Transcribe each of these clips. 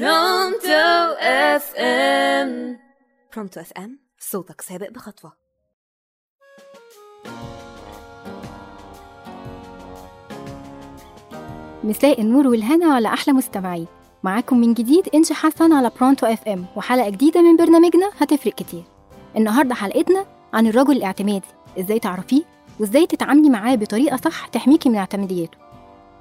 برونتو FM برونتو FM صوتك سابق بخطوة. مساء النور والهنا على أحلى مستمعين معاكم من جديد إنجي حسن على برونتو FM وحلقة جديدة من برنامجنا هتفرق كتير. النهاردة حلقتنا عن الرجل الاعتمادي. إزاي تعرفيه؟ وإزاي تتعاملي معاه بطريقة صح تحميكي من اعتماديته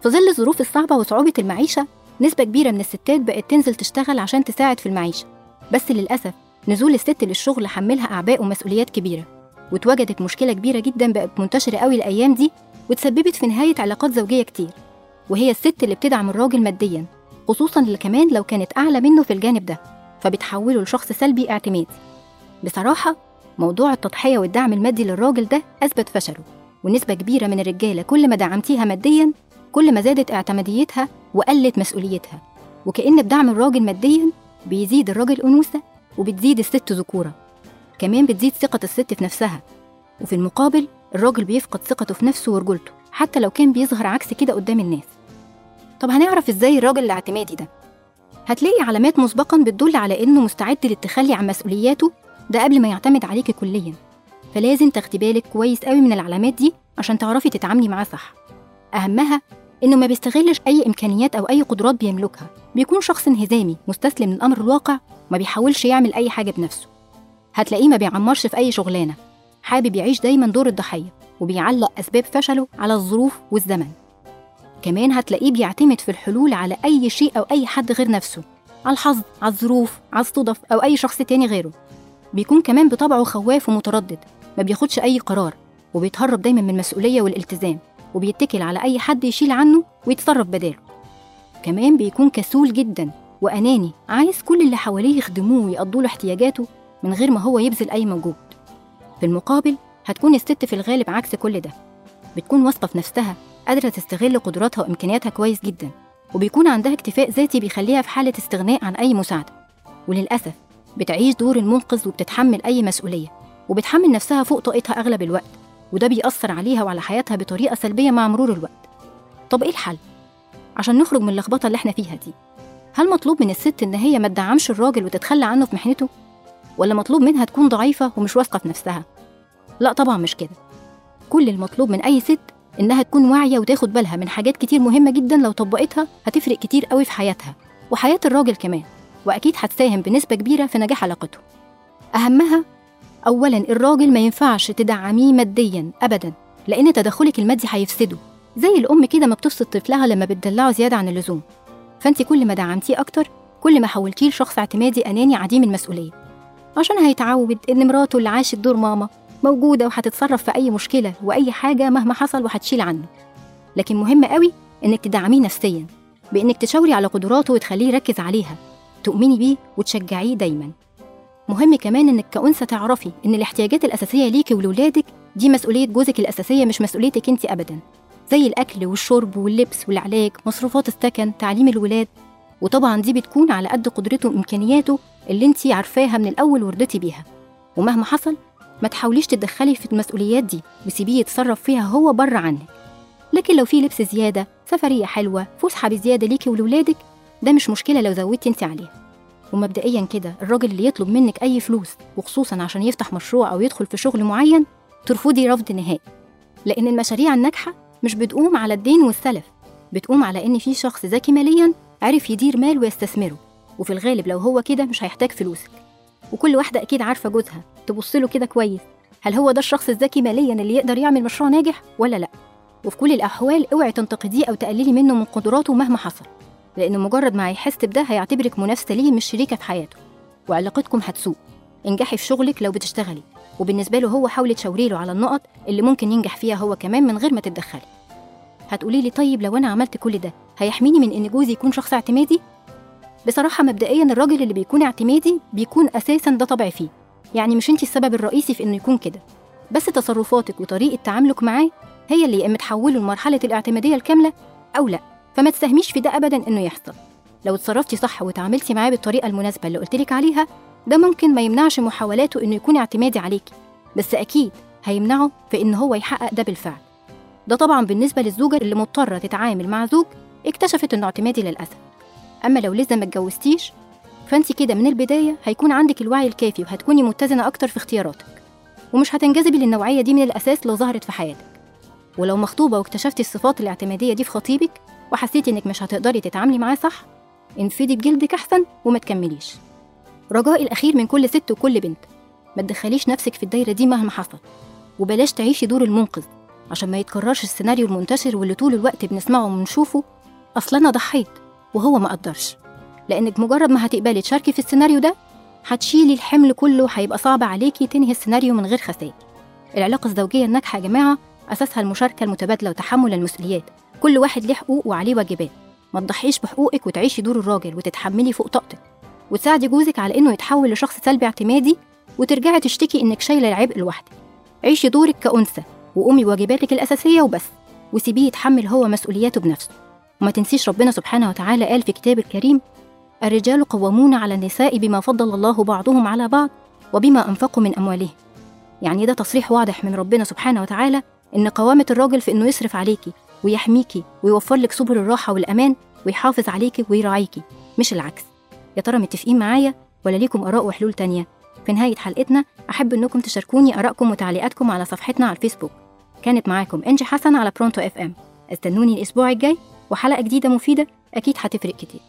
في ظل الظروف الصعبة وصعوبة المعيشة نسبة كبيرة من الستات بقت تنزل تشتغل عشان تساعد في المعيشة. بس للأسف نزول الست للشغل حملها أعباء ومسؤوليات كبيرة واتوجدت مشكلة كبيرة جدا بقت منتشرة قوي الأيام دي وتسببت في نهاية علاقات زوجية كتير. وهي الست اللي بتدعم الراجل ماديا خصوصا اللي كمان لو كانت أعلى منه في الجانب ده فبتحوله لشخص سلبي اعتمادي. بصراحة موضوع التضحية والدعم المادي للراجل ده أثبت فشله. ونسبة كبيرة من الرجالة كل ما دعمتيها ماديا كل ما زادت اعتماديتها وقلت مسؤوليتها وكأن بدعم الراجل ماديا بيزيد الراجل أنوثة وبتزيد الست ذكورة. كمان بتزيد ثقة الست في نفسها وفي المقابل الراجل بيفقد ثقته في نفسه ورجولته حتى لو كان بيظهر عكس كده قدام الناس. طب هنعرف إزاي الراجل الاعتمادي ده؟ هتلاقي علامات مسبقا بتدل على إنه مستعد للتخلي عن مسؤولياته ده قبل ما يعتمد عليكي كليا. فلازم تاخدي بالك كويس قوي من العلامات دي عشان تعرفي تتعاملي معاه صح. أهمها إنه ما بيستغلش أي إمكانيات أو أي قدرات بيملكها. بيكون شخص انهزامي مستسلم للأمر الواقع ما بيحاولش يعمل أي حاجة بنفسه. هتلاقيه ما بيعمرش في أي شغلانة. حابب يعيش دايما دور الضحية وبيعلق أسباب فشله على الظروف والزمن. كمان هتلاقيه بيعتمد في الحلول على أي شيء أو أي حد غير نفسه على الحظ على الظروف على الصدف أو أي شخص تاني غيره. بيكون كمان بطبعه خواف ومتردد ما بياخدش أي قرار وبيتهرب دايما من المسؤولية والالتزام. وبيتكل على أي حد يشيل عنه ويتصرف بداله. كمان بيكون كسول جدا وأناني عايز كل اللي حواليه يخدموه ويقضوا له احتياجاته من غير ما هو يبذل أي مجهود. في المقابل هتكون الست في الغالب عكس كل ده. بتكون واثقة في نفسها قادرة تستغل قدراتها وإمكانياتها كويس جدا وبيكون عندها اكتفاء ذاتي بيخليها في حالة استغناء عن أي مساعدة. وللأسف بتعيش دور المنقذ وبتتحمل أي مسؤولية وبتحمل نفسها فوق طاقتها أغلب الوقت. وده بيأثر عليها وعلى حياتها بطريقة سلبية مع مرور الوقت. طب إيه الحل؟ عشان نخرج من اللخبطة اللي إحنا فيها دي هل مطلوب من الست إن هي ما تدعمش الراجل وتتخلى عنه في محنته؟ ولا مطلوب منها تكون ضعيفة ومش واثقة في نفسها؟ لا طبعا مش كده. كل المطلوب من أي ست إنها تكون واعية وتاخد بالها من حاجات كتير مهمة جدا لو طبقتها هتفرق كتير قوي في حياتها وحياة الراجل كمان وأكيد هتساهم بنسبة كبيرة في نجاح علاقته. أهمها اولا الراجل ما ينفعش تدعميه ماديا ابدا. لأن تدخلك المادي هيفسده. زي الأم كده ما بتفسد طفلها لما بتدلعه زيادة عن اللزوم. فانت كل ما دعمتيه أكتر كل ما حولتيه لشخص اعتمادي أناني عديم المسؤولية. عشان هيتعود إن مراته اللي عاشت دور ماما موجودة وهتتصرف في أي مشكلة وأي حاجة مهما حصل وهتشيل عنه. لكن مهم قوي إنك تدعميه نفسيا بإنك تشاوري على قدراته وتخليه يركز عليها. تؤمني بيه وتشجعيه دايما. مهم كمان إنك كأنثى تعرفي إن الاحتياجات الأساسية ليكي ولولادك دي مسؤولية جوزك الأساسية مش مسؤوليتك أنت أبدا. زي الأكل والشرب واللبس والعلاج مصروفات السكن تعليم الولاد. وطبعا دي بتكون على قد قدرته وإمكانياته اللي أنت عارفاها من الأول ورضيتي بيها. ومهما حصل ما تحاوليش تتدخلي في المسؤوليات دي وسيبيه يتصرف فيها هو بره عنك. لكن لو في لبس زيادة سفرية حلوة فسحة بزيادة ليكي ولولادك ده مش مشكلة لو زودتي انت عليها. ومبدئيا كده الراجل اللي يطلب منك أي فلوس وخصوصا عشان يفتح مشروع أو يدخل في شغل معين ترفضي رفض نهائي. لأن المشاريع الناجحة مش بتقوم على الدين والسلف بتقوم على إن في شخص ذكي ماليا عرف يدير مال ويستثمره. وفي الغالب لو هو كده مش هيحتاج فلوسك. وكل واحدة أكيد عارفة جوزها تبص له كده كويس. هل هو ده الشخص الذكي ماليا اللي يقدر يعمل مشروع ناجح ولا لأ؟ وفي كل الأحوال اوعي تنتقديه أو تقللي منه من قدراته مهما حصل. لأن مجرد ما هيحس بده هيعتبرك منافسة ليه مش شريكة في حياته. وعلاقتكم هتسوء. انجحي في شغلك لو بتشتغلي. وبالنسبة له هو حاولي تشاوري له على النقط اللي ممكن ينجح فيها هو كمان من غير ما تتدخلي. هتقولي لي طيب لو أنا عملت كل ده هيحميني من إن جوزي يكون شخص اعتمادي؟ بصراحة مبدئيا الراجل اللي بيكون اعتمادي بيكون أساسا ده طبع فيه. يعني مش انت السبب الرئيسي في إنه يكون كده. بس تصرفاتك وطريقة تعاملك معاه هي اللي يا إما تحوله لمرحلة الاعتمادية الكاملة أو لأ. فما تساهميش في ده أبدا إنه يحصل. لو اتصرفتي صح وتعاملتي معاه بالطريقة المناسبة اللي قلتلك عليها ده ممكن ما يمنعش محاولاته إنه يكون اعتمادي عليكي. بس أكيد هيمنعه في إن هو يحقق ده بالفعل. ده طبعا بالنسبة للزوجة اللي مضطرة تتعامل مع زوج اكتشفت إنه اعتمادي للأسف. أما لو لسه ما اتجوزتيش فأنت كده من البداية هيكون عندك الوعي الكافي وهتكوني متزنة أكتر في اختياراتك. ومش هتنجذبي للنوعية دي من الأساس لو ظهرت في حياتك. ولو مخطوبة واكتشفتي الصفات الاعتمادية دي في خطيبك وحسيتي إنك مش هتقدري تتعاملي معاه صح انفدي بجلدك أحسن وما تكمليش. رجائي الأخير من كل ست وكل بنت ما تدخليش نفسك في الدايرة دي مهما حصل وبلاش تعيشي دور المنقذ عشان ما يتكررش السيناريو المنتشر واللي طول الوقت بنسمعه ونشوفه أصل أنا ضحيت وهو ما قدرش. لأنك مجرد ما هتقبلي تشاركي في السيناريو ده هتشيلي الحمل كله وهيبقى صعب عليكي تنهي السيناريو من غير خسائر. العلاقة الزوجية الناجحة يا جماعة أساسها المشاركة المتبادلة وتحمل المسؤوليات. كل واحد ليه حقوق وعليه واجبات. ما تضحيش بحقوقك وتعيشي دور الراجل وتتحملي فوق طاقتك. وتساعدي جوزك على إنه يتحول لشخص سلبي اعتمادي وترجعي تشتكي إنك شايلة العبء لوحدك. عيشي دورك كأنثى وقومي بواجباتك الأساسية وبس وسيبيه يتحمل هو مسؤولياته بنفسه. وما تنسيش ربنا سبحانه وتعالى قال في كتاب الكريم الرجال قوامون على النساء بما فضل الله بعضهم على بعض وبما أنفقوا من أموالهم. يعني ده تصريح واضح من ربنا سبحانه وتعالى إن قوامة الراجل في إنه يصرف عليكي. ويحميكي ويوفر لك سبل الراحة والأمان ويحافظ عليكي ويراعيكي. مش العكس. يا ترى متفقين معايا ولا ليكم آراء وحلول تانية؟ في نهاية حلقتنا أحب إنكم تشاركوني آرائكم وتعليقاتكم على صفحتنا على الفيسبوك. كانت معاكم إنجي حسن على برونتو إف إم. استنوني الأسبوع الجاي وحلقة جديدة مفيدة أكيد هتفرق كتير.